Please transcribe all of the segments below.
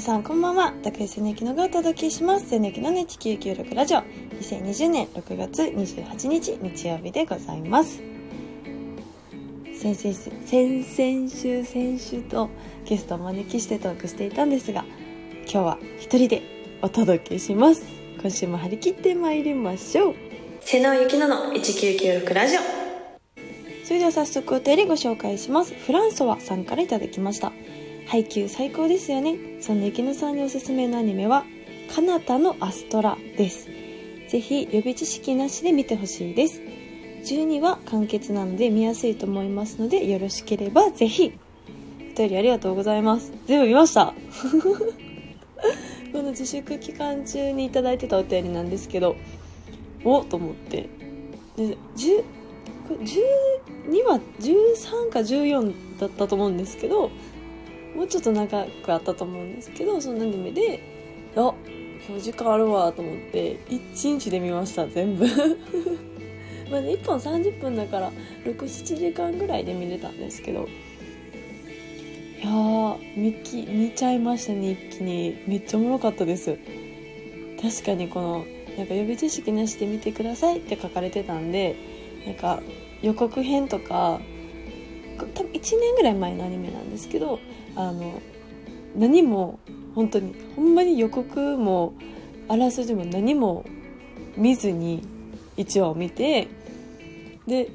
さんこんばんは。高橋千きのがお届けします。千きのね地球96ラジオ。2020年6月28日日曜日でございます。先々先々週先週とゲストをお招きしてトークしていたんですが今日は一人でお届けします。今週も張り切ってまいりましょう。瀬野ゆきのの1996ラジオ。それでは早速お便りご紹介します。フランソワさんからいただきました配給最高ですよね。そんなゆきのさんにおすすめのアニメは「かなたのアストラ」です。ぜひ予備知識なしで見てほしいです。12話完結なので見やすいと思いますのでよろしければぜひ。お便りありがとうございます。全部見ました。この自粛期間中に頂いてたお便りなんですけどおっと思って。で10これ12話13か14だったと思うんですけどもうちょっと長くあったと思うんですけどそのアニメであ今日時間あるわと思って1日で見ました全部。まあね1本30分だから67時間ぐらいで見れたんですけど。いやー見き見ちゃいましたね一気に。めっちゃおもろかったです。確かにこのなんか予備知識なしで見てくださいって書かれてたんでなんか予告編とか多分1年ぐらい前のアニメなんですけどあの何も本当にほんまに予告もあらすじも何も見ずに1話を見てで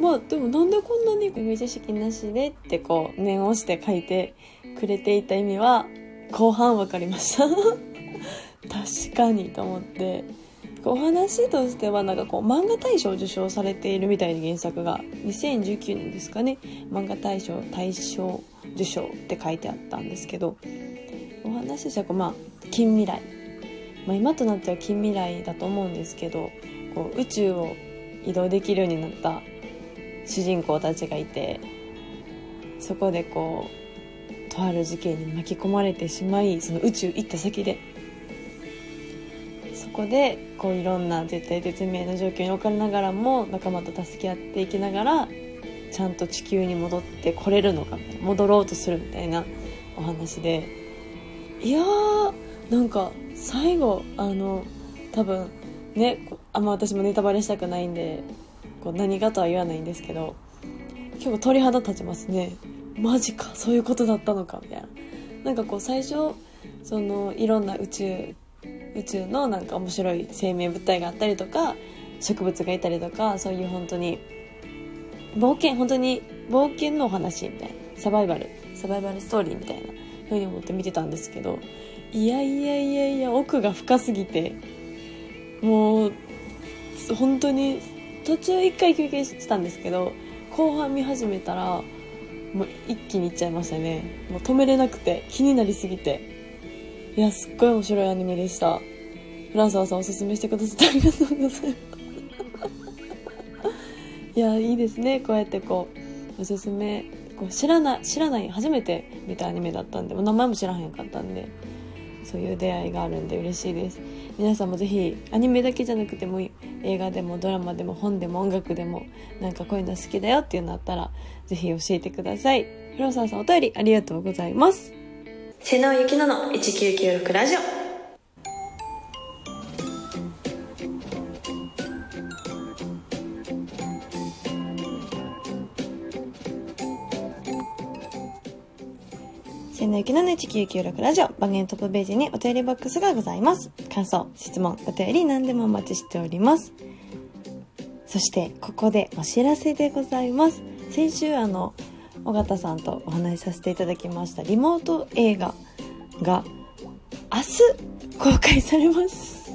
まあでもなんでこんなに予備知識なしでってこう念をして書いてくれていた意味は後半分かりました。確かにと思って。お話としてはなんかこう漫画大賞受賞されているみたいな原作が。2019年ですかね。漫画大賞大賞。受賞って書いてあったんですけどお話としては、まあ、近未来、まあ、今となっては近未来だと思うんですけどこう宇宙を移動できるようになった主人公たちがいてそこでこうとある事件に巻き込まれてしまいその宇宙行った先でそこでこういろんな絶対絶命の状況に置かれながらも仲間と助け合っていきながらちゃんと地球に戻ってこれるのか戻ろうとするみたいなお話でいやーなんか最後あの多分ねあんま私もネタバレしたくないんでこう何がとは言わないんですけど結構鳥肌立ちますね。マジかそういうことだったのかみたいな。なんかこう最初そのいろんな宇宙宇宙のなんか面白い生命物体があったりとか植物がいたりとかそういう本当に冒険本当に冒険のお話みたいな。サバイバル。サバイバルストーリーみたいなふうに思って見てたんですけどいやいやいやいや奥が深すぎてもう本当に途中一回休憩してたんですけど後半見始めたらもう一気にいっちゃいましたね。もう止めれなくて気になりすぎて。いやすっごい面白いアニメでした。フランソワさんおすすめしてくださってありがとうございます。いやいいですね。こうやってこうおすすめこう知らない知らない初めて見たアニメだったんで名前も知らへんかったんでそういう出会いがあるんで嬉しいです。皆さんもぜひアニメだけじゃなくても映画でもドラマでも本でも音楽でもなんかこういうの好きだよっていうのあったらぜひ教えてください。フロサーさんお便りありがとうございます。瀬野ゆきのの1996ラジオ。千のゆきのの1996ラジオ番組トップページにお便りボックスがございます。感想、質問、お便り何でもお待ちしております。そして、ここでお知らせでございます。先週あの、尾形さんとお話しさせていただきましたリモート映画が明日公開されます。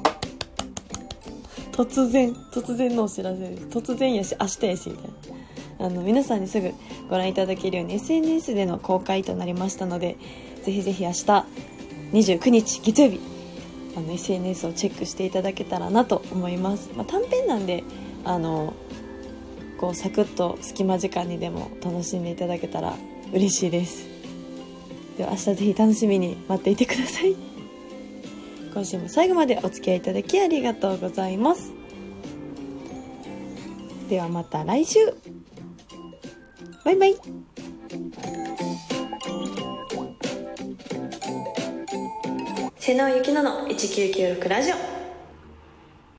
突然、突然のお知らせです。突然やし、明日やし、みたいな。あの皆さんにすぐご覧いただけるように SNS での公開となりましたのでぜひぜひ明日29日月曜日あの SNS をチェックしていただけたらなと思います、まあ、短編なんであのこうサクッと隙間時間にでも楽しんでいただけたら嬉しいです。では明日ぜひ楽しみに待っていてください。今週も最後までお付き合いいただきありがとうございます。ではまた来週。バイバイ。瀬能ゆきのの一九九六ラジオ。